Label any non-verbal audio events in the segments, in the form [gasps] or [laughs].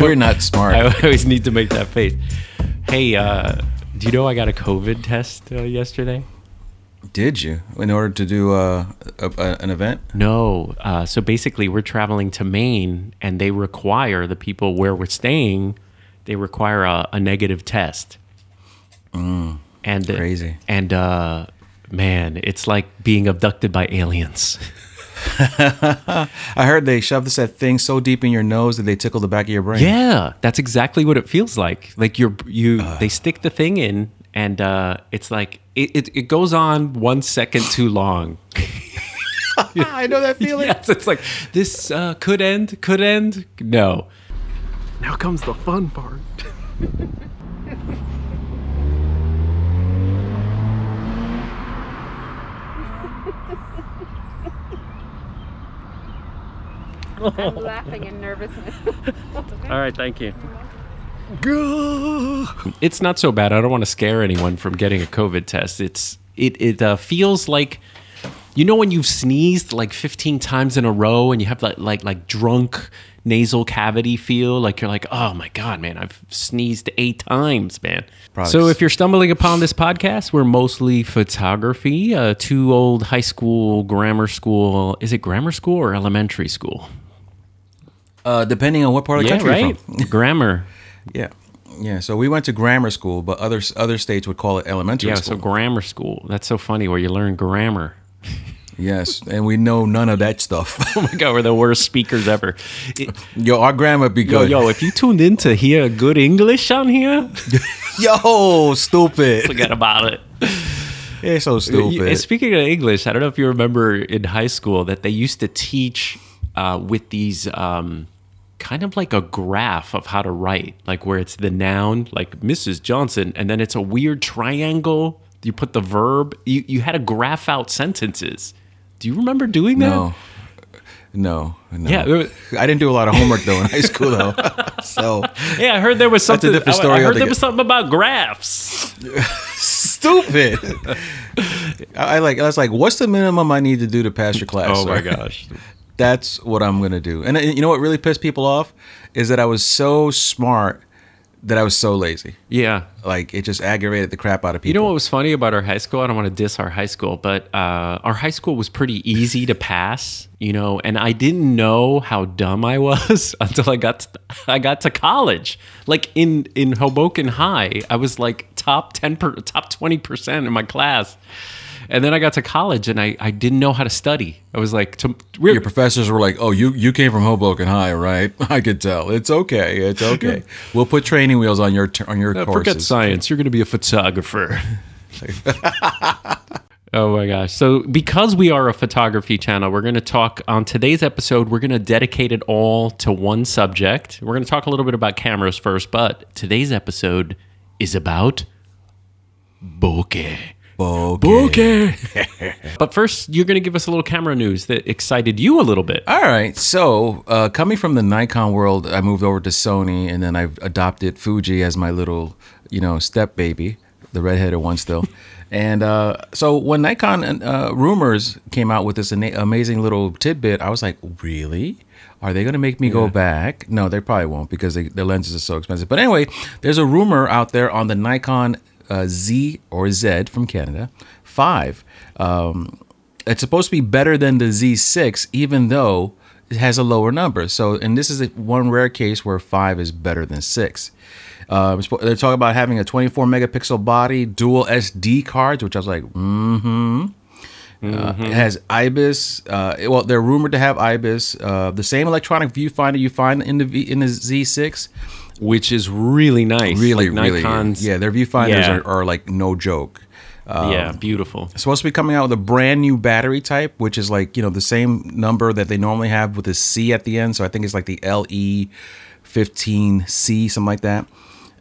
We're not smart. [laughs] I always need to make that face. Hey, uh, do you know I got a COVID test uh, yesterday? Did you in order to do uh, a, a, an event? No. Uh, so basically, we're traveling to Maine, and they require the people where we're staying. They require a, a negative test. and uh, crazy. And uh, man, it's like being abducted by aliens. [laughs] [laughs] I heard they shove this thing so deep in your nose that they tickle the back of your brain. Yeah, that's exactly what it feels like. Like you're you they stick the thing in and uh it's like it, it, it goes on one second too long. [laughs] I know that feeling. yes, it's like this uh could end, could end. No. Now comes the fun part. [laughs] [laughs] I'm laughing in nervousness. [laughs] All right, thank you. [laughs] It's not so bad. I don't want to scare anyone from getting a COVID test. It's it it uh, feels like you know when you've sneezed like 15 times in a row and you have like like like drunk nasal cavity feel like you're like oh my god man I've sneezed 8 times man. Products. So if you're stumbling upon this podcast, we're mostly photography, uh, two old high school grammar school. Is it grammar school or elementary school? Uh, depending on what part of the Yeah, country you're right. from. [laughs] grammar. Yeah, yeah. So we went to grammar school, but other other states would call it elementary Yeah, school. so grammar school. That's so funny where you learn grammar. yes, and we know none of that stuff. [laughs] Oh my god, we're the worst speakers ever. It- yo, our grammar be good. yo, if you tuned in to hear good English on here, [laughs] yo, stupid. forget about it. It's so stupid. And speaking of English, I don't know if you remember in high school that they used to teach uh, with these um, kind of like a graph of how to write, like where it's the noun, like Mrs. Johnson, and then it's a weird triangle. You put the verb. You you had to graph out sentences. Do you remember doing that? no, no, no. Yeah, was- I didn't do a lot of homework though in high school though. [laughs] so Yeah, I heard there was something. That's a different I- story I, heard there was something about graphs. stupid. [laughs] I I like. I was like, what's the minimum I need to do to pass your class? Oh my gosh. That's what I'm gonna do. And you know what really pissed people off is that I was so smart that I was so lazy. Yeah. Like it just aggravated the crap out of people. You know what was funny about our high school? I don't want to diss our high school, but uh, our high school was pretty easy to pass, you know, and I didn't know how dumb I was [laughs] until I got to, I got to college. Like in in Hoboken High, I was like top 10 per, top 20% in my class. And then I got to college and I, I didn't know how to study. I was like, to, Your professors were like, "Oh, you you came from Hoboken High, right? [laughs] I could tell. It's okay. It's okay. We'll put training wheels on your on your Uh, courses." Forget science. You're going to be a photographer. [laughs] oh my gosh. So, because we are a photography channel, we're going to talk on today's episode. We're going to dedicate it all to one subject. We're going to talk a little bit about cameras first, but today's episode is about bokeh. Okay. [laughs] but first, you're going to give us a little camera news that excited you a little bit. All right. So, uh, coming from the Nikon world, I moved over to Sony, and then I've adopted Fuji as my little, you know, step baby, the redheaded one still. [laughs] and uh, so, when Nikon uh, rumors came out with this amazing little tidbit, I was like, really? Are they going to make me go back? No, they probably won't because they, their lenses are so expensive. But anyway, there's a rumor out there on the Nikon uh, Z or Z from Canada, five. Um, it's supposed to be better than the Z6, even though it has a lower number. So, and this is a- one rare case where five is better than six. Uh, they're talking about having a 24 megapixel body, dual SD cards, which I was like, mm-hmm. Uh, it has IBIS. Uh, well, they're rumored to have IBIS. Uh, the same electronic viewfinder you find in the v, in the Z6. Which is really nice. Really, Like really, Nikon's, yeah. Their viewfinders Yeah. are, are like no joke. yeah, beautiful. supposed to be coming out with a brand new battery type, which is like you know the same number that they normally have with a C at the end. So I think it's like the LE fifteen C, something like that.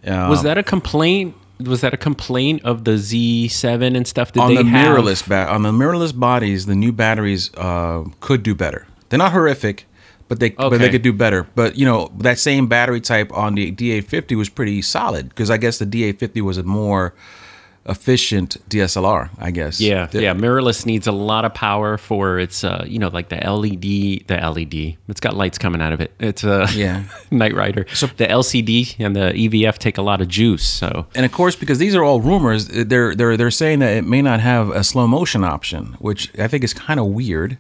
Uh, Was that a complaint? Was that a complaint of the Z7 and stuff? Did on the have, mirrorless ba- on the mirrorless bodies? The new batteries uh, could do better. They're not horrific, but they but they could do better. But you know that same battery type on the D850 was pretty solid because I guess the D850 was a more efficient DSLR, I guess. Yeah, The- yeah. Mirrorless needs a lot of power for its, uh, you know, like the LED. The LED, it's got lights coming out of it. It's a Yeah. [laughs] Knight Rider. So the LCD and the EVF take a lot of juice. So And of course, because these are all rumors, they're they're they're saying that it may not have a slow motion option, which I think is kind of weird.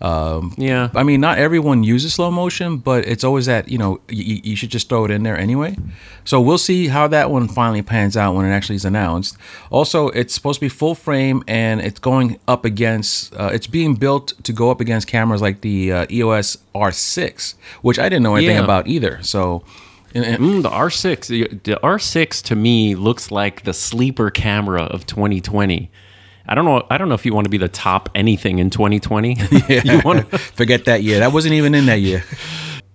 Yeah, I mean, not everyone uses slow motion, but it's always that you know you, you should just throw it in there anyway. So we'll see how that one finally pans out when it actually is announced. Also, it's supposed to be full frame and it's going up against. Uh, it's being built to go up against cameras like the uh, EOS R6, which I didn't know anything Yeah. about either. So. and- and- Mm, the R6, the, the R6 to me looks like the sleeper camera of 2020. I don't know. I don't know if you want to be the top anything in 2020. [laughs] [laughs] you want to, [laughs] Forget that year. That wasn't even in that year.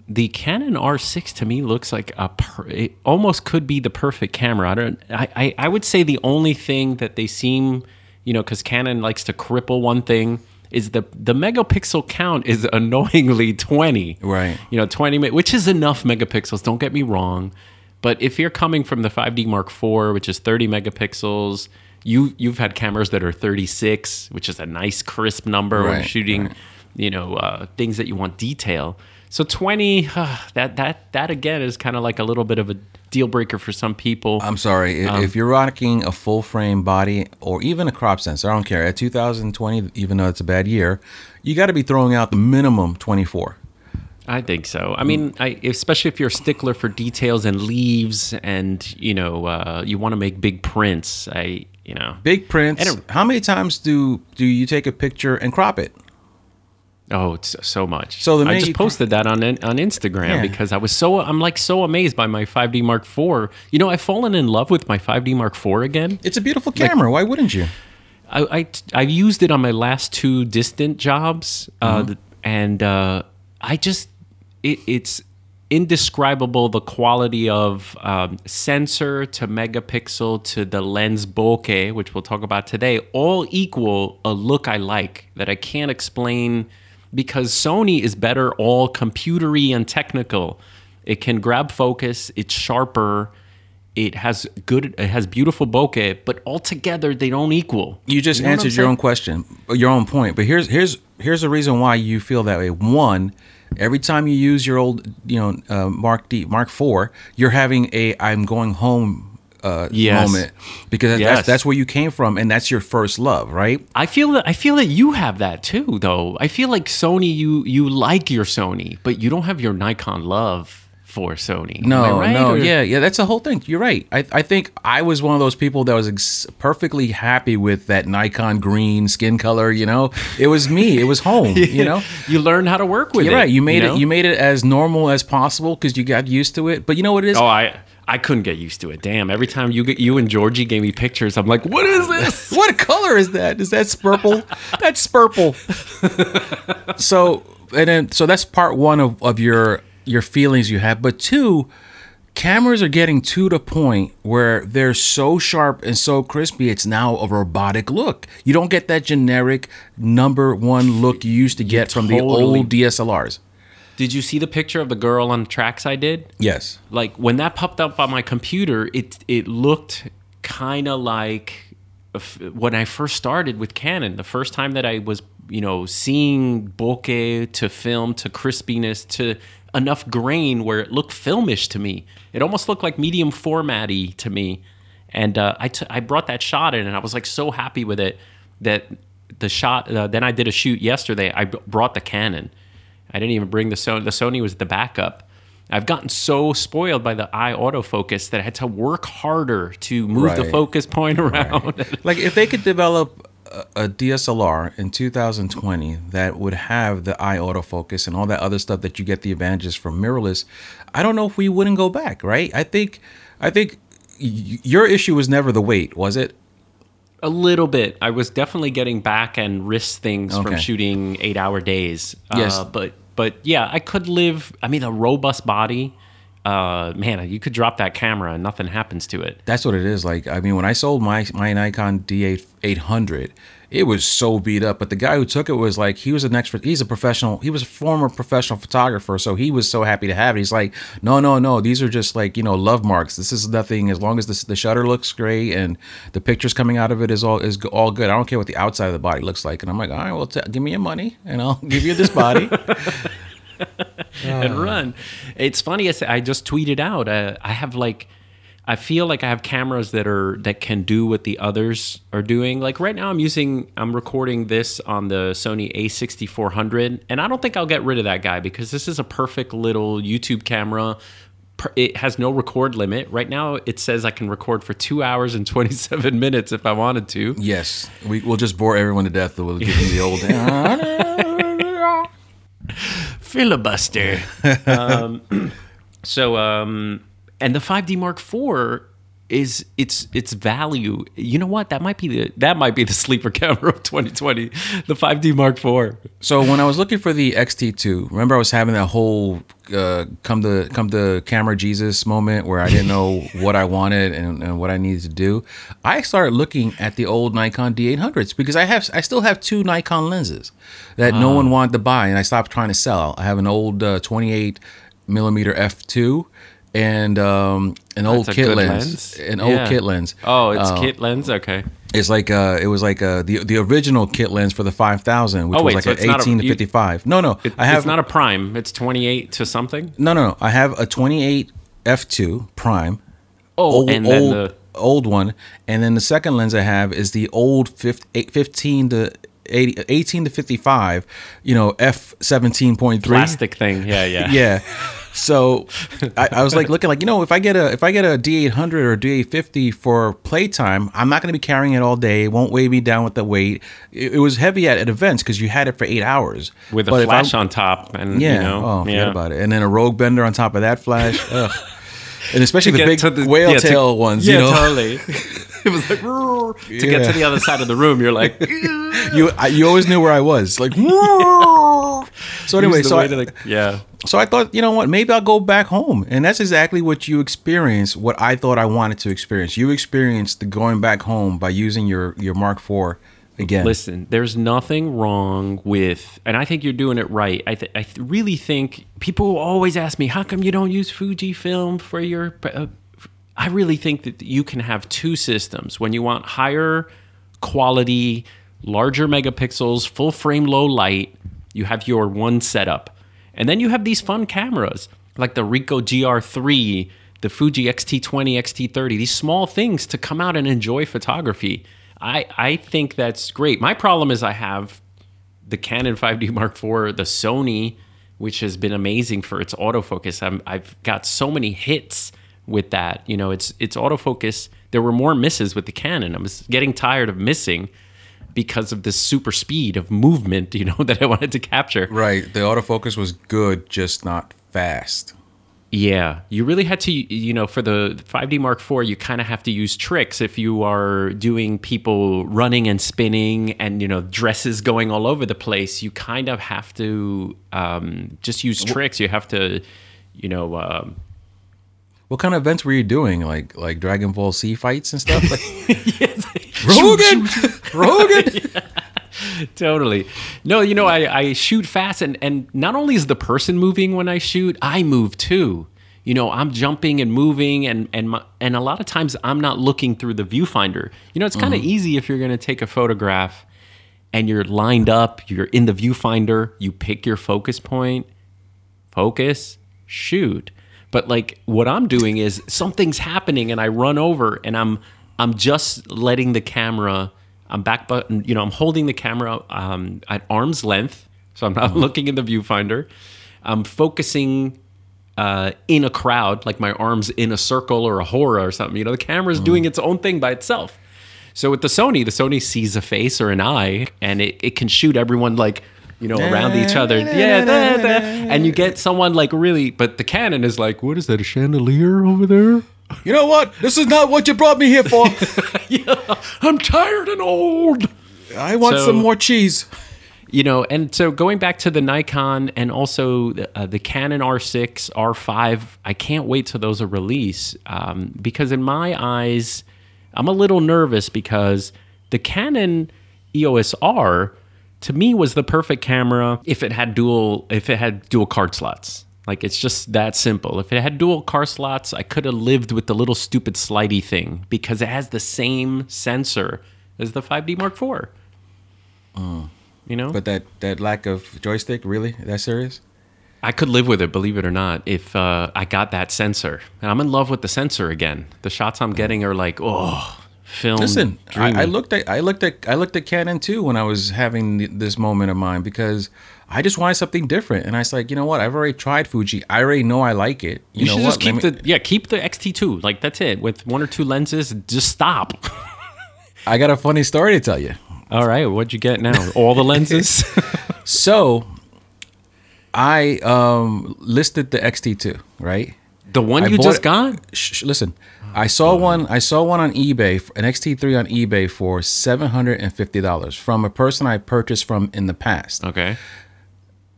the Canon R6 to me looks like a per, it almost could be the perfect camera. I don't. I, I, I would say the only thing that they seem, you know, because Canon likes to cripple one thing is the the megapixel count is annoyingly 20. Right. You know, 20, which is enough megapixels. Don't get me wrong, but if you're coming from the 5D Mark IV, which is 30 megapixels. You, you've had cameras that are 36, which is a nice crisp number when shooting right. you know uh, things that you want detail. So twenty, that that that again is kind of like a little bit of a deal breaker for some people. I'm sorry. Um, if you're rocking a full frame body or even a crop sensor, I don't care. At 2020, even though it's a bad year, you got to be throwing out the minimum 24. I think so. I mean, I, especially if you're a stickler for details and leaves, and you know uh, you want to make big prints. I you know Big prints. How many times do do you take a picture and crop it? Oh, it's so much. So the I just posted that on on Instagram Yeah. because I was so I'm like so amazed by my 5D Mark IV. You know, I've fallen in love with my 5D Mark IV again. It's a beautiful camera. Why wouldn't you? I, I I used it on my last two distant jobs, uh, th- and uh, I just it, it's indescribable the quality of um, sensor to megapixel to the lens bokeh, which we'll talk about today, all equal a look I like that I can't explain because Sony is better all computery and technical. It can grab focus. It's sharper. It has good. It has beautiful bokeh, but altogether they don't equal. You just know answered your own question, your own point. But here's here's here's the reason why you feel that way. One, every time you use your old, you know, uh, Mark D, Mark IV, you're having a "I'm going home" uh, Yes. moment because Yes. that's that's where you came from, and that's your first love, right? I feel that I feel that you have that too, though. I feel like Sony, you you like your Sony, but you don't have your Nikon love for Sony. No, right? no, Or- yeah, yeah. That's the whole thing. You're right. I, I think I was one of those people that was ex- perfectly happy with that Nikon green skin color. You know, it was me. It was home. [laughs] You know. You learn how to work with You're it. right. You made know? it. You made it as normal as possible because you got used to it. But you know what it is? Oh, I I couldn't get used to it. Damn! Every time you get you and Georgie gave me pictures, I'm like, what is this? [laughs] what color is that? Is that purple? that's purple." [laughs] so and then so that's part one of, of your your feelings you have. But two, cameras are getting to the point where they're so sharp and so crispy, it's now a robotic look. You don't get that generic number one look you used to get from the old DSLRs. Did you see the picture of the girl on the tracks I did? Yes. like when that popped up on my computer, it it looked kind of like when I first started with Canon. The first time that I was, you know, seeing bokeh to film to crispiness to enough grain where it looked filmish to me. It almost looked like medium formatty to me. And uh, I t- I brought that shot in, and I was like so happy with it that the shot. Uh, then I did a shoot yesterday. I b- brought the Canon. I didn't even bring the Sony. The Sony was the backup. I've gotten so spoiled by the eye autofocus that I had to work harder to move the focus point around. [laughs] like if they could develop a, DSLR in 2020 that would have the eye autofocus and all that other stuff that you get the advantages from mirrorless, I don't know if we wouldn't go back, right? I think, I think your issue was never the weight, was it? a little bit. I was definitely getting back and wrist things from shooting eight hour days. Yes. Uh, but but yeah, I could live. I mean, a robust body. Uh, man, you could drop that camera and nothing happens to it. That's what it is. Like, I mean, when I sold my my Nikon D8 800, it was so beat up. But the guy who took it was like, he was an expert. He's a professional. He was a former professional photographer, so he was so happy to have it. He's like, no, no, no. These are just like you know love marks. This is nothing. As long as the the shutter looks great and the pictures coming out of it is all is all good. I don't care what the outside of the body looks like. And I'm like, all right, well, t- give me your money and I'll [laughs] give you this body. [laughs] [laughs] and run. It's funny. I just tweeted out. Uh, I have like, I feel like I have cameras that are that can do what the others are doing. Like right now, I'm using, I'm recording this on the Sony A6400, and I don't think I'll get rid of that guy because this is a perfect little YouTube camera. It has no record limit. Right now, it says I can record for two hours and 27 [laughs] minutes if I wanted to. yes, we, we'll just bore everyone to death. We'll give you the old. [laughs] filibuster. [laughs] um, [clears throat] so, um, and the 5D Mark IV is its its value. You know what? That might be the that might be the sleeper [laughs] camera of 2020. The 5D Mark IV. So when I was looking for the XT2, remember I was having that whole uh, come to come to camera Jesus moment where I didn't know [laughs] what I wanted and, and what I needed to do. I started looking at the old Nikon D800s because I have I still have two Nikon lenses that no one wanted to buy, and I stopped trying to sell. I have an old uh, 28 millimeter f2 and um, an old That's kit lens, lens. an old Yeah. kit lens. Oh, it's Uh, kit lens. Okay. it's like uh, it was like uh, the the original kit lens for the 5000, which Oh, was like so an not a- 18 to 55. No, no, It- I have it's not a prime. It's 28 to something. no, no, no. I have a 28 f2 prime, Oh, old and then old, the old one, and then the second lens I have is the old 15, 15 to 80, 18 to 55. You know, f 17.3 plastic thing. Yeah, yeah. [laughs] yeah. So I, I was like looking like you know if I get a if I get a D eight hundred or D eight fifty for playtime, I'm not going to be carrying it all day. It won't weigh me down with the weight. It, it was heavy at, at events because you had it for eight hours With a But flash on top, and Yeah. you know, oh, forget yeah. about it. And then a rogue bender on top of that flash. [laughs] Ugh. And especially the big to the- whale yeah, to- tail ones, Yeah, you know. totally. [laughs] [laughs] it was like "Roar." to get to the other side of the room. You're like, [laughs] You I, you always knew where I was. Like. [laughs] so anyway, so I, the- yeah. So I thought, you know what, maybe I'll go back home. And that's exactly what you experienced, what I thought I wanted to experience. You experienced the going back home by using your, your Mark IV again. Listen, there's nothing wrong with, and I think you're doing it right. I, th- I th- really think people always ask me, how come you don't use Fujifilm for your. Uh, I really think that you can have two systems when you want higher quality, larger megapixels, full frame, low light. You have your one setup, and then you have these fun cameras like the Ricoh GR3, the Fuji X-T20, X-T30. These small things to come out and enjoy photography. I I think that's great. My problem is I have the Canon 5D Mark IV, the Sony, which has been amazing for its autofocus. I'm, I've got so many hits with that. You know, it's it's autofocus. There were more misses with the Canon. I was getting tired of missing because of this super speed of movement. You know [laughs] that I wanted to capture. Right. The autofocus was good, just not fast. Yeah, you really had to, you know, for the 5D Mark IV, you kind of have to use tricks if you are doing people running and spinning and, you know, dresses going all over the place. You kind of have to um, just use tricks. You have to, you know, um, What kind of events were you doing? Like like Dragon Ball Z fights and stuff? Like, [laughs] [laughs] Rogan! Rogan! [laughs] totally. No, you know, I, I shoot fast, and, and not only is the person moving when I shoot, I move too. You know, I'm jumping and moving, and and my, and a lot of times I'm not looking through the viewfinder. You know, it's kind of mm-hmm. easy if you're going to take a photograph, and you're lined up, you're in the viewfinder, you pick your focus point, focus, shoot. But like what I'm doing is something's happening and I run over and I'm I'm just letting the camera I'm back button, you know, I'm holding the camera um, at arm's length, so I'm not [laughs] looking in the viewfinder. I'm focusing uh, in a crowd, like my arms in a circle or a hora or something. You know, the camera's doing its own thing by itself. So with the Sony, the Sony sees a face or an eye, and it, it can shoot everyone like you know around each other. Yeah, da, da. and you get someone like really. But the Canon is like, what is that? A chandelier over there? you know what? This is not what you brought me here for. [laughs] yeah, I'm tired and old. I want So- some more cheese. you know, and so going back to the Nikon and also the, uh, the Canon R6, R5, I can't wait till those are released um, because in my eyes, I'm a little nervous because the Canon EOS R to me was the perfect camera if it had dual if it had dual card slots. Like it's just that simple. If it had dual card slots, I could have lived with the little stupid slidey thing because it has the same sensor as the 5D Mark IV. you know, But that that lack of joystick, really? That serious? I could live with it, believe it or not, if uh, I got that sensor. And I'm in love with the sensor again. The shots I'm getting are like, oh, film. Listen, I, I looked at I looked at I looked at Canon too when I was having th- this moment of mine because I just wanted something different, and I was like, you know what? I've already tried Fuji. I already know I like it. You, You, know should what? just keep me- the yeah, keep the XT2. Like that's it. With one or two lenses, just stop. I got a funny story to tell you. All right, what'd you get now? All the lenses? [laughs] So, I um listed the XT2, right? the one I you just got? Shh, listen, I saw one. I saw one on eBay, an XT3 on eBay for seven hundred and fifty dollars from a person I purchased from in the past. Okay.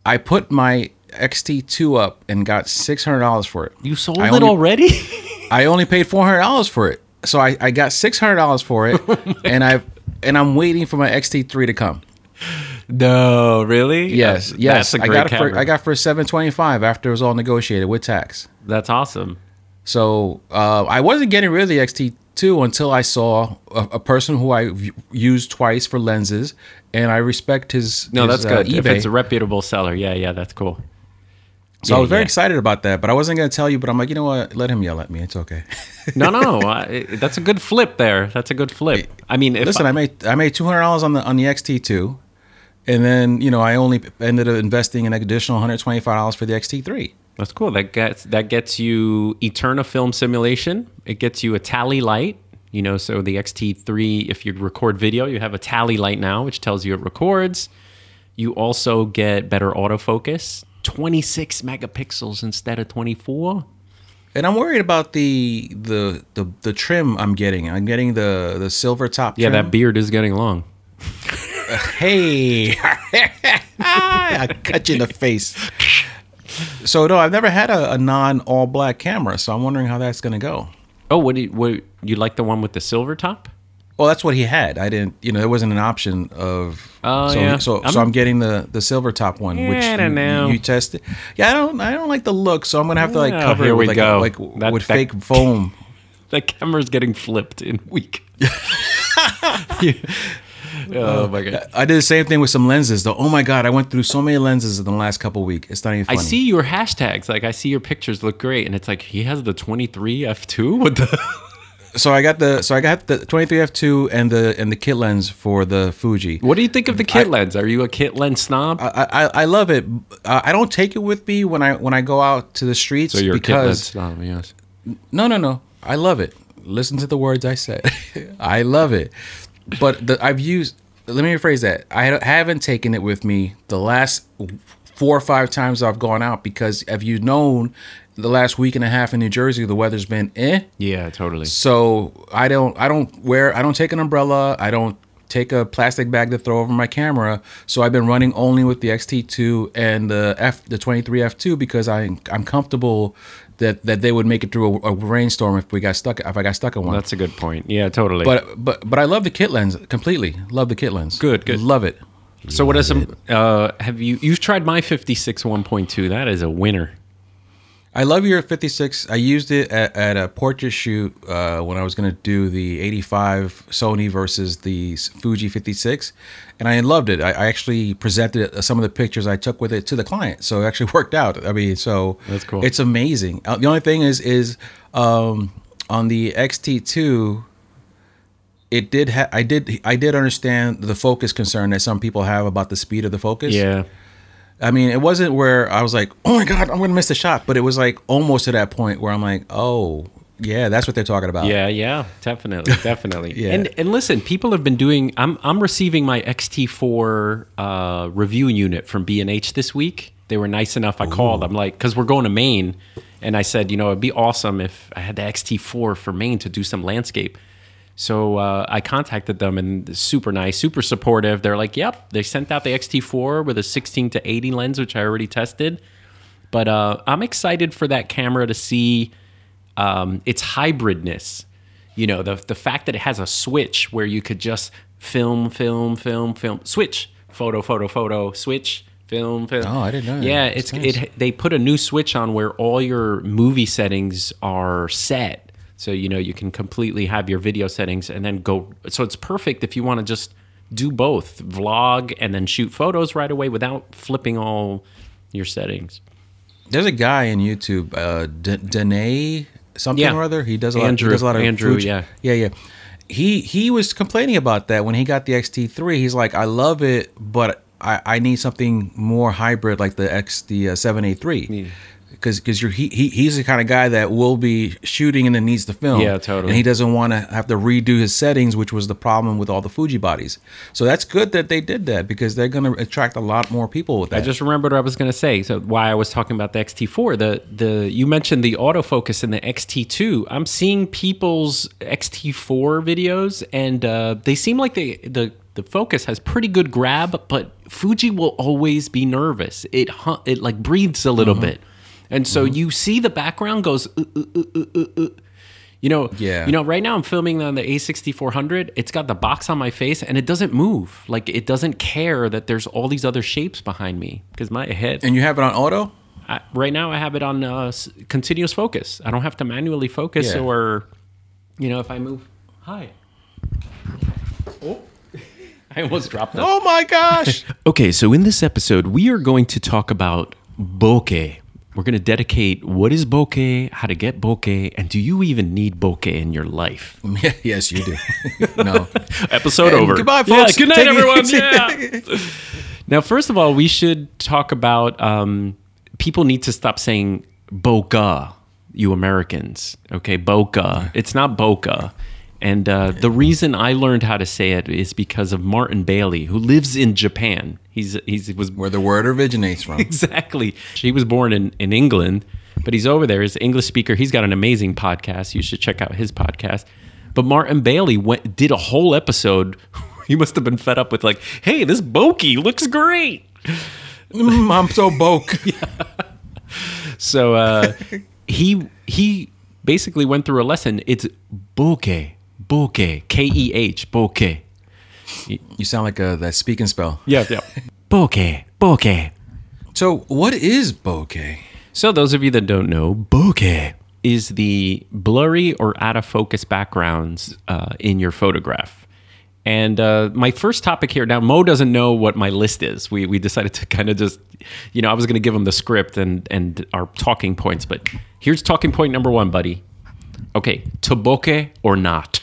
I put my XT2 up and got six hundred dollars for it. You sold I it only- already? [laughs] I only paid four hundred dollars for it, so I, I got six hundred dollars for it, [laughs] and I and I'm waiting for my XT3 to come. no, really? Yes, yes, That's a I great got it for I got for seven twenty five after it was all negotiated with tax. That's awesome. So uh, I wasn't getting rid of the XT2 until I saw a, a person who I v- used twice for lenses, and I respect his. No, his, that's good. Uh, If it's a reputable seller, yeah, yeah, that's cool. so I was very yeah. excited about that, but I wasn't going to tell you. But I'm like, you know what? Let him yell at me. It's okay. [laughs] No, no, I, that's a good flip there. That's a good flip. I mean, if Listen, I made I made two hundred dollars on the on the XT2, and then you know I only ended up investing an additional one hundred twenty five dollars for the XT3. That's cool. That gets that gets you Eterna film simulation. It gets you a tally light. You know, so the XT3, if you record video, you have a tally light now, which tells you it records. You also get better autofocus, 26 megapixels instead of 24. And I'm worried about the the the, the trim I'm getting. I'm getting the the silver top. Yeah, trim. that beard is getting long. [laughs] Hey, [laughs] I cut you in the face. [laughs] So no, I've never had a, a non all black camera, so I'm wondering how that's gonna go. Oh, what do you, what you like the one with the silver top? Well, that's what he had. I didn't, you know, there wasn't an option of. Oh, so, yeah. So, I'm- so I'm getting the the silver top one, Yeah, which I don't you, know. you tested. Yeah, I don't, I don't like the look, so I'm gonna have to like Oh, cover here it with we like, go. like That- with that- fake foam. [laughs] That camera's getting flipped in a week. [laughs] oh my god. I did the same thing with some lenses, though. Oh my god, I went through so many lenses in the last couple weeks. It's not even I see your hashtags. Like I see your pictures look great, and it's like he has the 23 f2 with the. [laughs] So I got the so I got the 23 f2 and the and the kit lens for the Fuji. What do you think of the kit lens? Are you a kit lens snob? I, I, I love it. I don't take it with me when I when I go out to the streets so you're a kit lens snob, yes. no no no I love it. Listen to the words I said. [laughs] I love it. But the, I've used. Let me rephrase that. I haven't taken it with me the last four or five times I've gone out because have you known the last week and a half in New Jersey the weather's been eh. Yeah, totally. So I don't I don't wear I don't take an umbrella. I don't take a plastic bag to throw over my camera. So I've been running only with the XT2 and the F the 23F2 because I I'm comfortable that that they would make it through a, a rainstorm if we got stuck if I got stuck in one. That's a good point. Yeah, totally. but but but I love the kit lens completely. Love the kit lens. Good, good. Love it. so what are some? Uh, have you you've tried my 56 1.2? That is a winner. I love your 56. I used it at, at a portrait shoot uh, when I was going to do the 85 Sony versus the Fuji 56, and I loved it. I, I actually presented some of the pictures I took with it to the client, so it actually [laughs] worked out. I mean, so That's cool. It's amazing. Uh, the only thing is, is um, on the XT2, it did. Ha- I did. I did understand the focus concern that some people have about the speed of the focus. Yeah. I mean, it wasn't where I was like, "Oh my god, I'm gonna miss the shot," but it was like almost to that point where I'm like, "Oh, yeah, that's what they're talking about." Yeah, yeah, definitely, [laughs] definitely. Yeah. And and listen, people have been doing. I'm I'm receiving my XT4 uh, review unit from B and H this week. They were nice enough. I called. I'm like, because we're going to Maine, and I said, you know, it'd be awesome if I had the XT4 for Maine to do some landscape. So uh, I contacted them and super nice, super supportive. They're like, "Yep." They sent out the X-T4 with a 16 to 80 lens, which I already tested. But uh, I'm excited for that camera to see um, its hybridness. You know, the the fact that it has a switch where you could just film, film, film, film, switch, photo, photo, photo, switch, film, film. Oh, I didn't know. Yeah, it's nice. it. They put a new switch on where all your movie settings are set. So you know you can completely have your video settings and then go. So it's perfect if you want to just do both, vlog and then shoot photos right away without flipping all your settings. There's a guy in YouTube, uh, D- Danae something Yeah. or other. He does a lot. Andrew. he does a lot of Andrew, Fuji- yeah. yeah, yeah. He he was complaining about that when he got the XT3. He's like, I love it, but I, I need something more hybrid like the X the uh, 7A3. Because because you're he, he he's the kind of guy that will be shooting and then needs to film. Yeah, totally. And he doesn't want to have to redo his settings, which was the problem with all the Fuji bodies. So that's good that they did that because they're going to attract a lot more people with that. I just remembered what I was going to say. So why I was talking about the XT4, the the you mentioned the autofocus in the XT2. I'm seeing people's XT4 videos, and uh, they seem like they the the focus has pretty good grab, but Fuji will always be nervous. It it like breathes a little bit, and so you see the background goes. Uh, uh, uh. You know, Yeah. You know, right now I'm filming on the A6400. It's got the box on my face, and it doesn't move. Like it doesn't care that there's all these other shapes behind me because my head. and you have it on auto. I, right now, I have it on uh, continuous focus. I don't have to manually focus, Yeah. or you know, if I move. Hi. Oh, [laughs] I almost dropped it. Oh my gosh! [laughs] Okay, so in this episode, we are going to talk about bokeh. We're going to dedicate what is bokeh, how to get bokeh, and do you even need bokeh in your life? [laughs] Yes, you do. [laughs] no. Episode And over. goodbye, Yeah, folks. good night, Take everyone. Yeah. [laughs] now, first of all, we should talk about um, people need to stop saying boca, you Americans. Okay, boca. It's not boca. And uh, the reason I learned how to say it is because of Martin Bailey, who lives in Japan. He's he's he was Where the word originates from. [laughs] exactly. He was born in, in England, but he's over there. He's an English speaker. He's got an amazing podcast. You should check out his podcast. But Martin Bailey went, did a whole episode. [laughs] He must have been fed up with like, hey, this Bokeh looks great. Mm, I'm so boke. [laughs] So uh, he he basically went through a lesson. It's bokeh, bokeh, K E H, bokeh. You sound like a, that speak and spell. Yeah, yeah. [laughs] bokeh, bokeh. So, what is bokeh? So, those of you that don't know, bokeh is the blurry or out of focus backgrounds uh, in your photograph. And uh, my first topic here now, Mo doesn't know what my list is. We, we decided to [laughs] kind of just, you know, I was going to give him the script and, and our talking points, but here's talking point number one, buddy. Okay, to bokeh or not?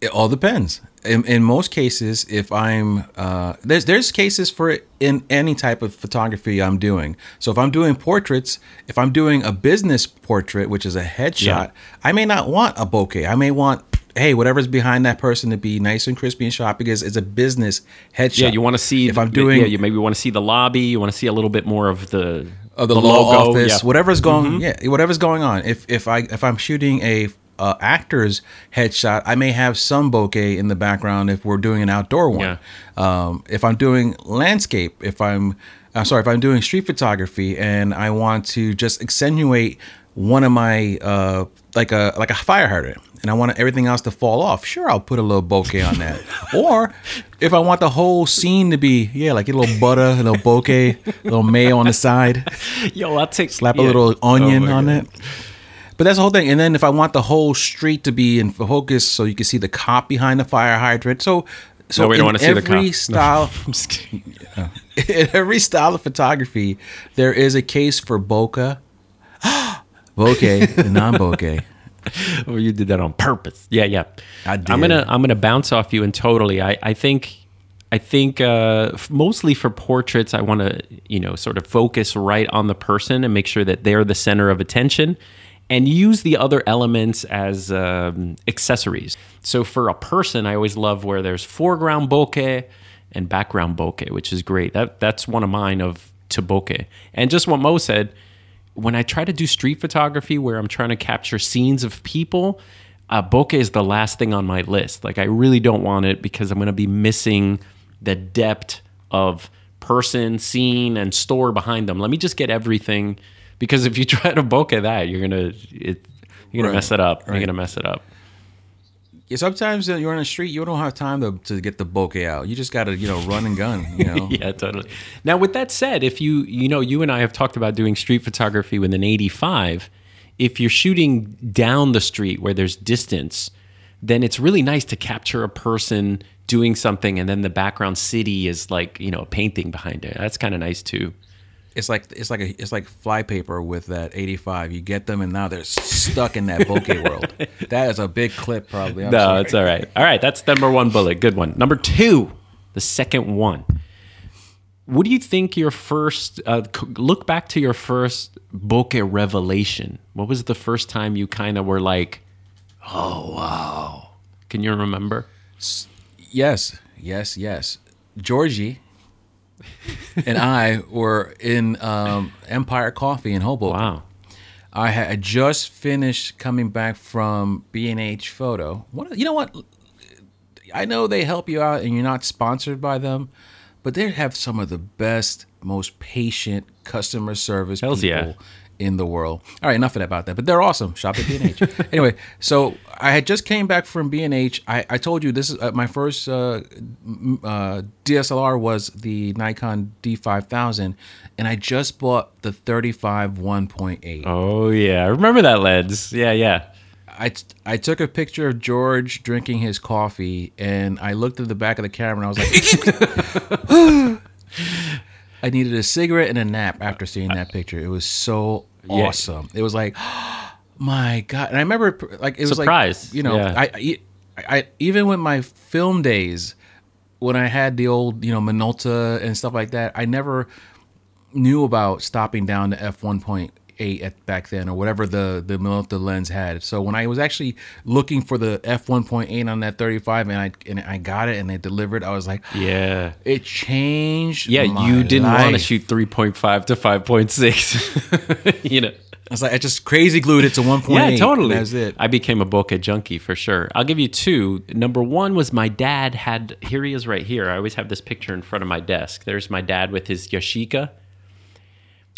It all depends. In, in most cases, if I'm uh, there's there's cases for it in any type of photography I'm doing. So if I'm doing portraits, if I'm doing a business portrait, which is a headshot, Yeah. I may not want a bokeh. I may want hey whatever's behind that person to be nice and crispy and sharp because it's a business headshot. Yeah, you want to see if I'm doing yeah, you maybe want to see the lobby, you want to see a little bit more of the of the, law office, yeah. Mm-hmm. whatever's going, yeah, whatever's going on. If if I if I'm shooting a uh, actor's headshot, I may have some bokeh in the background if we're doing an outdoor one. Yeah. Um, if I'm doing landscape, if I'm I'm sorry, if I'm doing street photography and I want to just accentuate one of my uh, like a like a fire hydrant. And I want everything else to fall off. Sure, I'll put a little bokeh on that. [laughs] or if I want the whole scene to be, yeah, like a little butter, a little bokeh, a little mayo on the side [laughs] Yo, I'll take slap a little onion Oh on God. it. But that's the whole thing. And then if I want the whole street to be in focus, so you can see the cop behind the fire hydrant. So, so No, we don't in wanna see the every cop. style, [laughs] I'm just kidding. [laughs] in every style of photography, there is a case for bokeh, [gasps] bokeh, and non-bokeh. Oh, [laughs] you did that on purpose. Yeah, yeah. I did. I'm gonna I'm gonna bounce off you and totally. I I think I think uh, f- mostly for portraits, I want to you know sort of focus right on the person and make sure that they're the center of attention, and use the other elements as um, accessories. So for a person, I always love where there's foreground bokeh and background bokeh, which is great. That that's one of mine of to bokeh. And just what Mo said, when I try to do street photography where I'm trying to capture scenes of people, uh, bokeh is the last thing on my list. Like I really don't want it because I'm going to be missing the depth of person, scene, and store behind them. Let me just get everything because if you [laughs] try to bokeh that, you're gonna it, you're gonna Right, mess it up. You're gonna mess it up. Yeah, sometimes uh, you're on the street, you don't have time to, to get the bokeh out. You just got to, you know, run and gun, you know. [laughs] yeah, totally. Now, with that said, if you you know you and I have talked about doing street photography with an 85, if you're shooting down the street where there's distance, then it's really nice to capture a person doing something, and then the background city is like you know a painting behind it. That's kind of nice too. It's like it's like a it's like flypaper with that 85. You get them and now they're stuck in that bokeh [laughs] world. That is a big clip probably. I'm no, sorry. it's all right. All right, that's number one bullet. Good one. Number two, the second one. What do you think your first uh, look back to your first bokeh revelation? What was the first time you kind of were like, "Oh wow"? Can you remember? Yes, yes, yes. Georgie and I were in um, Empire Coffee in Hoboken. Wow. I had just finished coming back from B and H Photo. What you know? What I know they help you out, and you're not sponsored by them, but they have some of the best, most patient customer service Hells people yeah. In the world. All right, enough of that about that. But they're awesome. Shop at B and H. [laughs] anyway, so I had just came back from B and H. I I told you this is uh, my first uh, uh, DSLR was the Nikon D5000, and I just bought the 35 1.8. Oh yeah, I remember that lens. Yeah, yeah. I, I took a picture of George drinking his coffee, and I looked at the back of the camera, and I was like, [laughs] [gasps] I needed a cigarette and a nap after seeing that picture. It was so Yeah. awesome. It was like, [gasps] my god! And I remember, like, it was Surprise. like, you know, Yeah. I, I, I even with my film days, when I had the old, you know, Minolta and stuff like that, I never knew about stopping down to f 1.8 at back then or whatever the the Minolta lens had. So when I was actually looking for the f 1.8 on that 35 and I and I got it and they delivered, I was like, Yeah. it changed. Yeah, you didn't want to shoot 3.5 to 5.6. [laughs] you know. I was like, I just crazy glued it to one point. Yeah, totally. That's it. I became a bokeh junkie for sure. I'll give you two. Number one was my dad had. Here he is, right here. I always have this picture in front of my desk. There's my dad with his Yashica,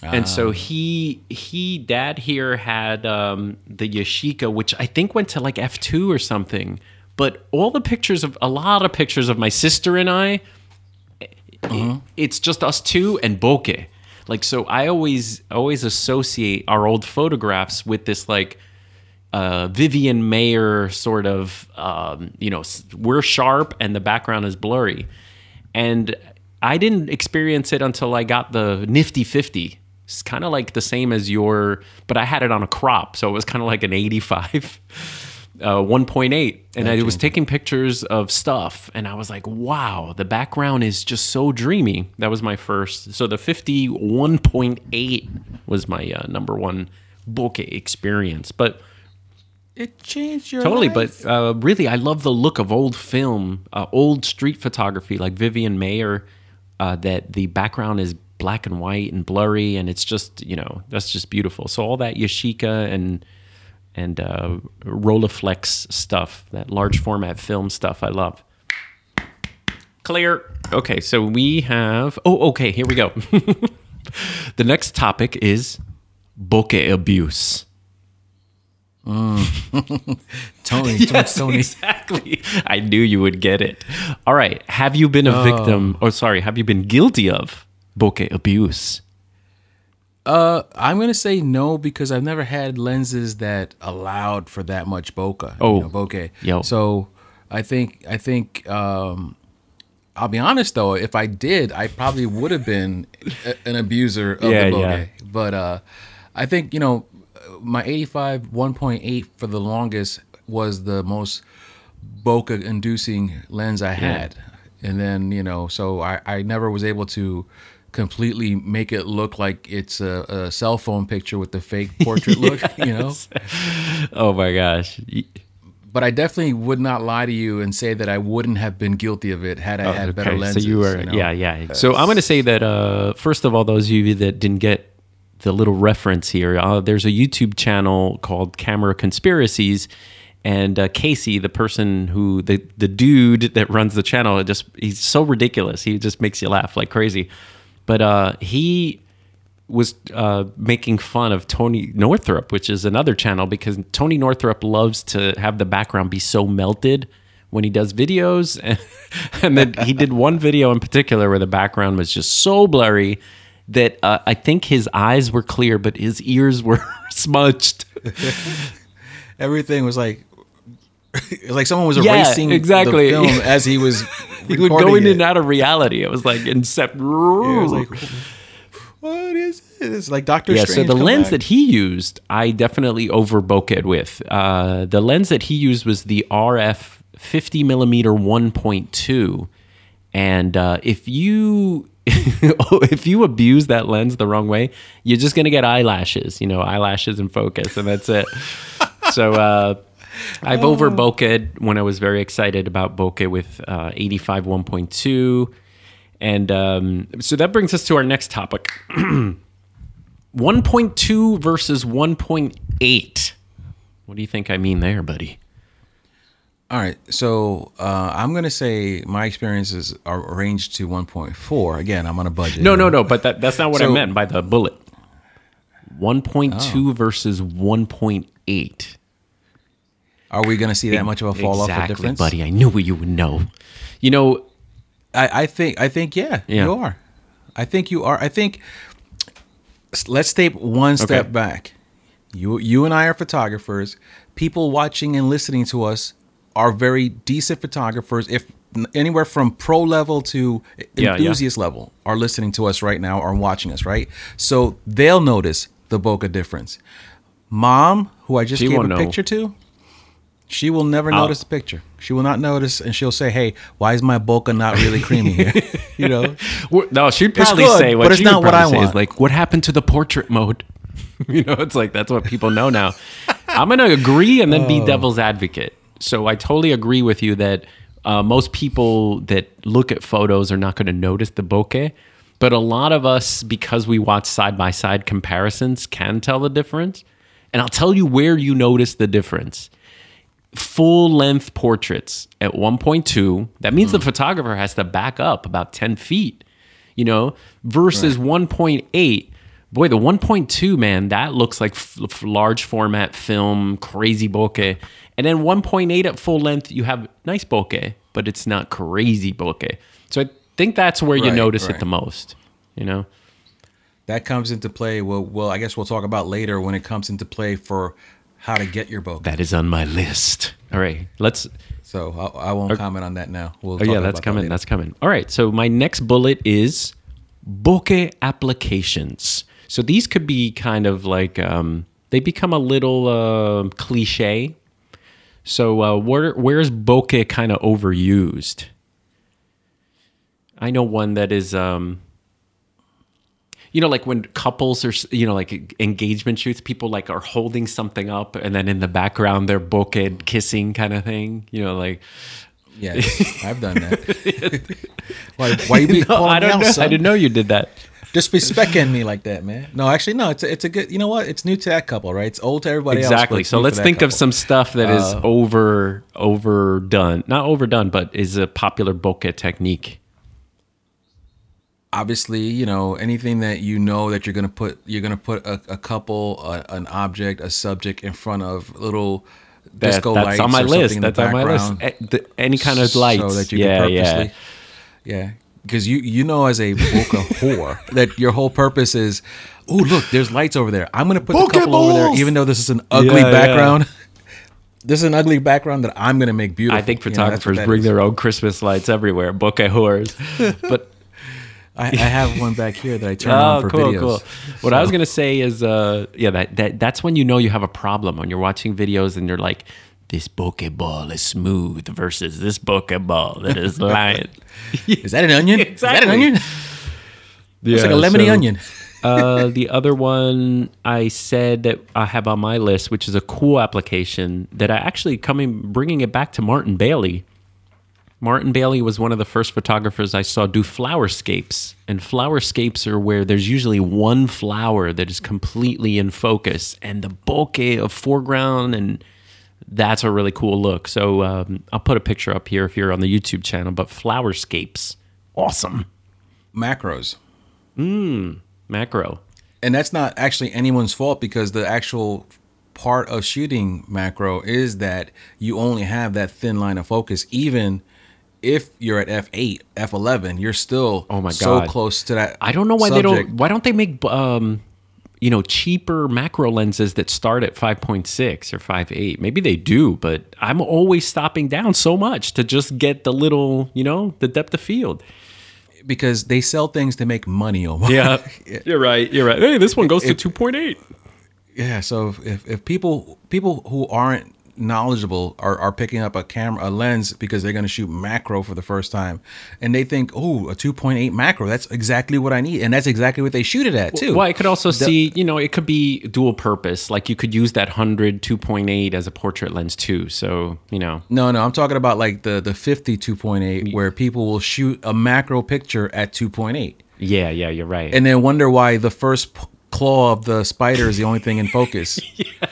and so he he dad here had um, the Yashica, which I think went to like f two or something. But all the pictures of a lot of pictures of my sister and I, it's just us two and bokeh. Like so, I always always associate our old photographs with this like uh, Vivian Maier sort of, um, you know, we're sharp and the background is blurry. And I didn't experience it until I got the Nifty 50. It's kind of like the same as your, but I had it on a crop. So it was kind of like an 85. [laughs] Uh, 1.8 and I was taking pictures of stuff and I was like wow the background is just so dreamy that was my first so the 51.8 was my uh, number one bokeh experience but It changed your totally life. but uh, really i love the look of old film uh, old street photography like vivian maier uh, that the background is black and white and blurry and it's just you know that's just beautiful. So all that yashica and and uh, rolleiflex stuff that large format film stuff i love. Clear. Okay so we have oh okay here we go. [laughs] The next topic is bokeh abuse. [laughs] Tony, [laughs] Yes, Tony, exactly. I knew you would get it. All right. Have you been a victim, or sorry, have you been guilty of bokeh abuse? Uh, I'm gonna say no because I've never had lenses that allowed for that much bokeh. Oh. you know, bokeh. Yo. So I think I think um, I'll be honest though. If I did, I probably would have been a, an abuser of Yeah, the yeah. bokeh. But uh, I think you know my 85 1.8 for the longest was the most bokeh inducing lens I had. And then, you know, so I, I never was able to completely make it look like it's a, a cell phone picture with the fake portrait look, [laughs] you know? Oh my gosh. But I definitely would not lie to you and say that I wouldn't have been guilty of it had I had a better Okay, lenses. So you were, know? yeah, yeah. So I'm going to say that uh, first of all, those of you that didn't get the little reference here, uh, there's a YouTube channel called Camera Conspiracies, And uh, Casey, the person who the the dude that runs the channel, just he's so ridiculous. He just makes you laugh like crazy. But uh, he was uh, making fun of Tony Northrup, which is another channel because Tony Northrup loves to have the background be so melted when he does videos. [laughs] And, then he did one video in particular where the background was just so blurry that uh, I think his eyes were clear, but his ears were [laughs] smudged. [laughs] Everything was like, [laughs] like someone was Yeah, erasing exactly. the film [laughs] as he was. [laughs] He would go in it. and out of reality. It was like Incept. It was like, what is this? It's like Doctor yeah, Strange. so the lens back. that he used, I definitely over it with. Uh, the lens that he used was the RF 50 millimeter 1.2, and uh, if you if you abuse that lens the wrong way, you're just gonna get eyelashes. You know, eyelashes in focus, and that's it. so. Uh, I've over bokeh when I was very excited about bokeh with uh, 85 1.2. And um, so that brings us to our next topic [clears throat] 1.2 versus 1.8. What do you think I mean there, buddy? All right, so uh, I'm gonna say my experiences are ranged to 1.4. Again, I'm on a budget. No, no, no, but that, that's not what I meant by the bullet. 1.2 versus 1.8. Are we gonna see that much of a fall off exactly, of difference, buddy. I knew you would know. You know, I, I think I think yeah, Yeah. you are. I think you are. I think let's take one step Okay. back. You you and I are photographers. People watching and listening to us are very decent photographers. If anywhere from pro level to Yeah, yeah. enthusiast level are listening to us right now or watching us, right? So they'll notice the bokeh difference. Mom, who I just She gave a know. picture to, she will never I'll- notice the picture. She will not notice, and she'll say, "Hey, why is my bokeh not really creamy here?" [laughs] you know, [laughs] No, she'd probably good, say what but it's not what I say is want. like, what happened to the portrait mode? [laughs] you know, it's like that's what people know now. I'm gonna agree and then Oh. be devil's advocate. So I totally agree with you that uh, most people that look at photos are not going to notice the bokeh, but a lot of us, because we watch side by side comparisons, can tell the difference. And I'll tell you where you notice the difference full length portraits at 1.2 that means the hmm. photographer has to back up about 10 feet you know versus 1.8 boy the 1.2 man that looks like f- f- large format film crazy bokeh. And then 1.8 at full length you have nice bokeh but it's not crazy bokeh. So i think that's where you Right, notice it the most you know? That comes into play. Well, well, I guess we'll talk about later when it comes into play for how to get your bokeh. that is on my list all right let's So I, I won't comment on that now. We'll Oh yeah, that's that coming. later. That's coming. All right. So my next bullet is bokeh applications. So these could be kind of like um, they become a little uh, cliche. So uh, where where's bokeh kind of overused? I know one that is. Um, you know, like when couples are, you know, like engagement shoots, people like are holding something up, and then in the background they're bokeh kissing kind of thing. You know, like Yes, I've done that. [laughs] why, why you be [laughs] No, calling I don't out, know. son? I didn't know you did that. Just be specking me like that, man. No, actually, no. It's a, it's a good. You know what? It's new to that couple, right? It's old to everybody else. Exactly. So let's think of some stuff that is Uh, over overdone. Not overdone, but is a popular bokeh technique. Obviously, you know, anything that you know that you're gonna put, you're gonna put a, a couple, a, an object, a subject in front of little That- disco that's lights on my or list. something in the That's on my list. any kind of lights. so that you yeah, can yeah. purposely, yeah, because you you know as a bokeh [laughs] whore that your whole purpose is, oh look, there's lights over there. I'm gonna put Bokeh couple over there, even though this is an ugly Yeah, yeah. background. [laughs] This is an ugly background that I'm gonna make beautiful. I think You know, photographers bring is. their own Christmas lights everywhere. Bokeh whores. [laughs] but I, I have one back here that I turn [laughs] oh, on for cool, videos. cool. What I was gonna say is, uh, yeah, that, that that's when you know you have a problem when you're watching videos and you're like, this bokeh ball is smooth versus this bokeh ball that is [laughs] light. [laughs] Is that an onion? Is that an Exactly. onion? It's like a lemony onion. uh, the other one I said that I have on my list, which is a cool application that I actually coming bringing it back to Martin Bailey. Martin Bailey was one of the first photographers I saw do flowerscapes, and flowerscapes are where there's usually one flower that is completely in focus, and the bokeh of foreground and That's a really cool look. So um, I'll put a picture up here if you're on the YouTube channel. But Flowerscapes, awesome Macros. Mmm, macro. and that's not actually anyone's fault because the actual part of shooting macro is that you only have that thin line of focus even if you're at f8 f11 you're still Oh my god so close to that I don't know why they don't. Why don't they make um, you know, cheaper macro lenses that start at 5.6 or 5.8? Maybe they do, but I'm always stopping down so much to just get the little, you know, the depth of field. because they sell things to make money Omar. Yeah, [laughs] [laughs] you're right. You're right. Hey, this one goes to 2.8. yeah so if, if people people who aren't knowledgeable are, are picking up a camera a lens because they're going to shoot macro for the first time and they think oh a 2.8 macro that's exactly what i need and that's exactly what they shoot it at too Well, I could also see, you know, it could be dual purpose. Like you could use that 100 2.8 as a portrait lens too. So, you know, No, no, I'm talking about like the the 50 2.8 where people will shoot a macro picture at 2.8 yeah, yeah, you're right. and then wonder why the first claw of the spider is the only thing in focus. [laughs] yeah,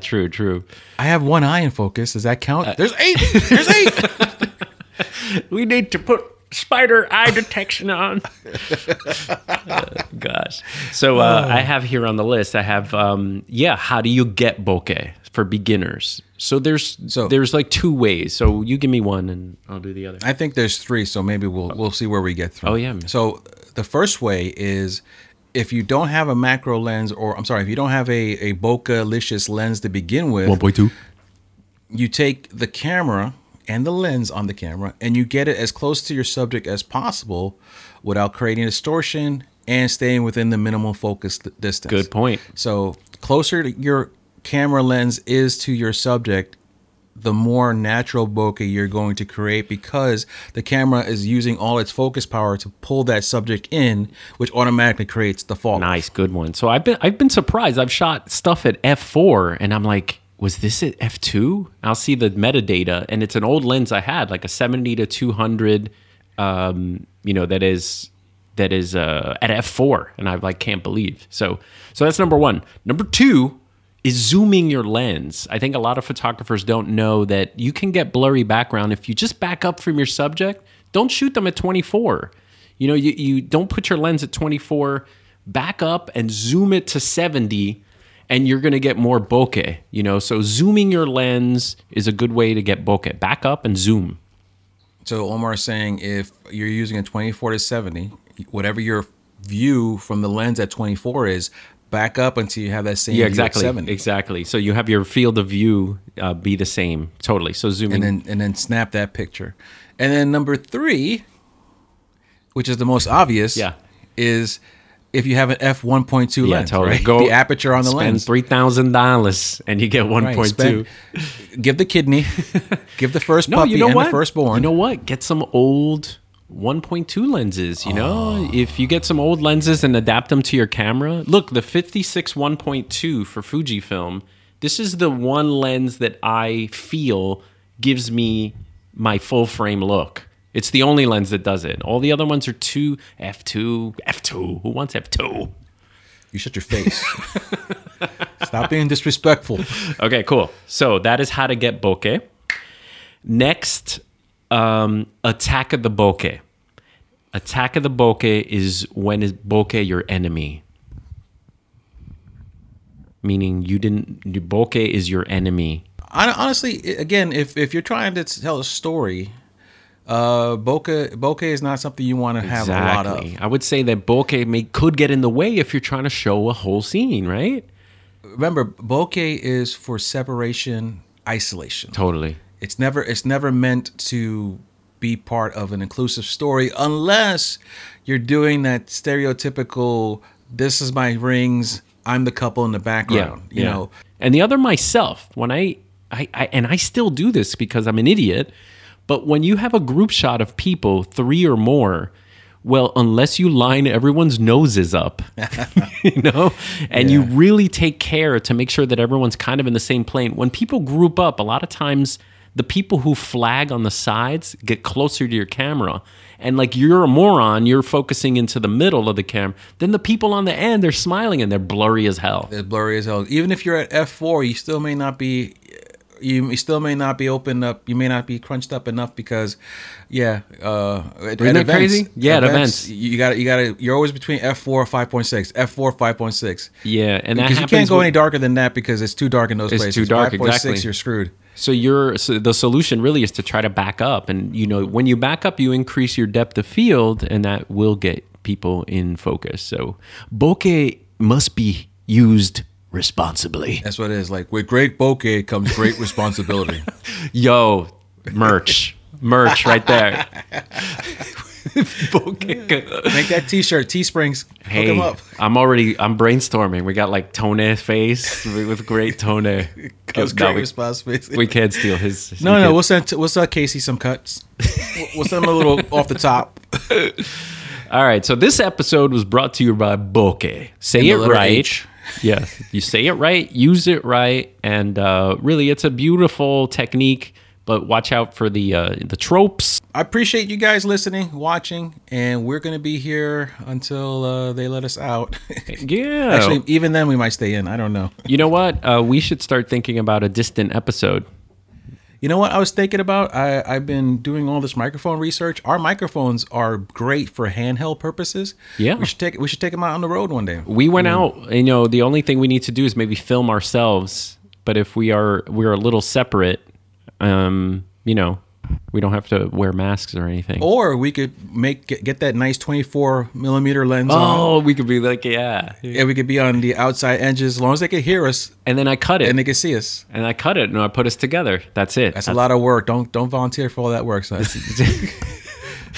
true, true. I have one eye in focus. Does that Uh, count? There's eight. There's eight. [laughs] We need to put spider eye detection on. [laughs] gosh. So uh, I have here on the list. I have um, yeah. How do you get bokeh for beginners? So there's So- there's like two ways. So you give me one and I'll do the other. I think there's three, so maybe we'll we'll see where we get through. Oh, yeah. So the first way is if you don't have a macro lens, or I'm sorry, if you don't have a a bokeh-licious lens to begin with, one point two, you take the camera and the lens on the camera and you get it as close to your subject as possible without creating distortion and staying within the minimal focus distance. Good point. So, closer to your camera lens is to your subject, the more natural bokeh you're going to create because the camera is using all its focus power to pull that subject in, which automatically creates the fall. Nice, good one. So I've been I've been surprised. I've shot stuff at f four, and I'm like, was this at f two? I'll see the metadata, and it's an old lens I had, like a seventy to two hundred. Um, you know that is that is uh, at f four, and I like can't believe. So so that's number one. Number two is zooming your lens. I think a lot of photographers don't know that you can get blurry background if you just back up from your subject. Don't shoot them at 24. You know, you, you don't put your lens at 24, back up and zoom it to 70, and you're going to get more bokeh. You know, so zooming your lens is a good way to get bokeh. Back up and zoom. So Omar is saying if you're using a 24 to 70, whatever your view from the lens at 24 is, back up until you have that same Yeah, exactly. 70. Exactly. So you have your field of view uh, be the same. Totally. So zooming. and then and then snap that picture. And then number three, which is the most obvious, Yeah. is if you have an f one point two yeah, lens, totally. right? Go the aperture on the lens. spend lens. three thousand dollars and you get 1.2 Right, give the kidney, [laughs] give the first No, puppy you know and what? the firstborn. You know what? Get some old 1.2 lenses. You know, oh. if you get some old lenses and adapt them to your camera. Look, the 56 1.2 for Fujifilm. This is the one lens that I feel gives me my full frame look. It's the only lens that does it. All the other ones are two f2, f2. Who wants f2? you shut your face. [laughs] Stop being disrespectful. Okay, cool. So that is how to get bokeh. Next, um, attack of the bokeh. Attack of the bokeh is when is bokeh your enemy? Meaning you didn't. Bokeh is your enemy. Hon- Honestly, again, if if you're trying to tell a story, uh, bokeh bokeh is not something you want to have a lot of. I would say that bokeh may could get in the way if you're trying to show a whole scene, right? Remember, bokeh is for separation, isolation. Totally. It's never it's never meant to be part of an inclusive story unless you're doing that stereotypical this is my rings, I'm the couple in the background, yeah, you know. And the other myself, when I, I, I, and I still do this because I'm an idiot, but when you have a group shot of people, three or more, well, unless you line everyone's noses up, [laughs] you know, and you really take care to make sure that everyone's kind of in the same plane. When people group up, a lot of times the people who flag on the sides get closer to your camera. And like you're a moron, you're focusing into the middle of the camera. Then the people on the end, they're smiling and they're blurry as hell. It's blurry as hell. Even if you're at F4, you still may not be you still may not be opened up. You may not be crunched up enough because, yeah, uh, at, Isn't that crazy? Yeah, at events. you got to you got to. You're always between f four five point six, f four five point six. Yeah, and that Because you can't go with- any darker than that because it's too dark in those It's places. too dark, 5.6, exactly. You're screwed. So you're so the solution really is to try to back up, and you know when you back up, you increase your depth of field, and that will get people in focus. So bokeh must be used responsibly. That's what it is. Like with great bokeh comes great [laughs] responsibility. Yo, merch, merch right there. [laughs] [laughs] Make that T-shirt, Teesprings. Hook Hey. I'm already I'm brainstorming. We got like Tone face with great Tone. [laughs] No, great we, responsibility. we can't steal his. his- no, no, can't- we'll send we'll send Casey some cuts. We'll- send him a little [laughs] off the top. All right, so this episode was brought to you by Bokeh. Say it right. H. yeah, you say it right, use it right, and uh, really, it's a beautiful technique. But watch out for the uh, the tropes. I appreciate you guys listening, watching, and we're gonna be here until uh, they let us out. [laughs] Yeah, Actually, even then we might stay in. I don't know. you know what? Uh, we should start thinking about a distant episode. You know what I was thinking about? I, I've been doing all this microphone research. Our microphones are great for handheld purposes. Yeah. we should take we should take them out on the road one day. We went out. You know, the only thing we need to do is maybe film ourselves. But if we are we're a little separate, um, you know, we don't have to wear masks or anything. Or we could make get, get that nice twenty four millimeter lens on. Oh, we could be like, yeah. Yeah, we could be on the outside edges as long as they could hear us And then I cut it. and they could see us. and I cut it and I put us together. That's it. That's a lot of work. Don't don't volunteer for all that work. son. [laughs]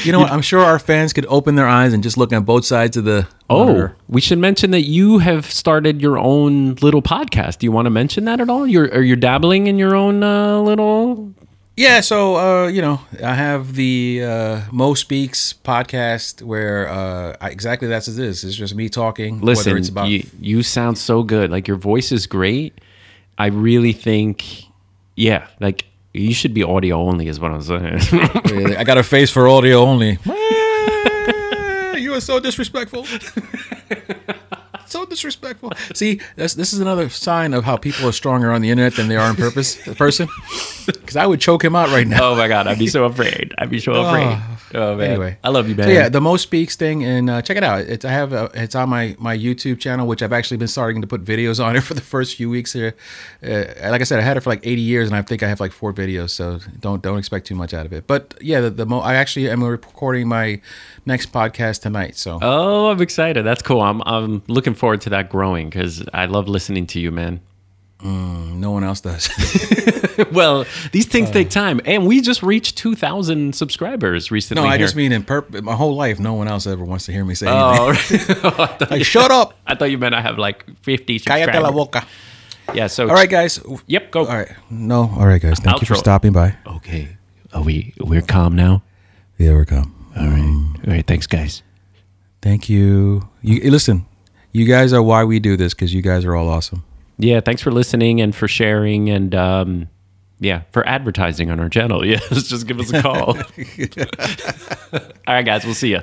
you know what? I'm sure our fans could open their eyes and just look on both sides of the Oh, monitor. we should mention that you have started your own little podcast. Do you want to mention that at all? You're are you dabbling in your own uh, little? Yeah, so uh, you know, I have the uh, Moe Speaks podcast where uh, I, exactly that's it is. It's just me talking. Listen, whether it's about you, you sound so good. Like your voice is great. I really think, yeah, like you should be audio only, is what I'm saying. [laughs] Really, I got a face for audio only. you are so disrespectful. so disrespectful. See, that's, this is another sign of how people are stronger on the internet than they are in purpose person. Because I would choke him out right now. oh my god, I'd be so afraid. I'd be so oh, afraid. Oh man. Anyway, I love you, man. So yeah, the Moe Speaks thing, and uh, check it out. It's I have uh it's on my my YouTube channel, which I've actually been starting to put videos on it [laughs] for the first few weeks here. Uh, like I said, I had it for like 80 years, and I think I have like four videos, so don't don't expect too much out of it. But yeah, the, the Moe, I actually am recording my next podcast tonight, so Oh, I'm excited. That's cool. I'm I'm looking forward to that growing because I love listening to you, man. No one else does. [laughs] [laughs] well, these things Uh. take time, and we just reached 2,000 subscribers recently. no, I here. just mean in perp- my whole life, no one else ever wants to hear me say Oh. [laughs] Like, you, shut up, I thought you meant I have like 50 subscribers. cállate la boca. Yeah. So All right, guys. Yep. Go. All right. No. All right, guys. Thank you for stopping by. Okay. Are we? We're calm now. Yeah, we're calm. All right. All right. Thanks, guys. Thank you. You listen. You guys are why we do this because you guys are all awesome. Yeah. Thanks for listening and for sharing and um, yeah, for advertising on our channel. [laughs] Yes. Just give us a call. [laughs] All right, guys. We'll see you.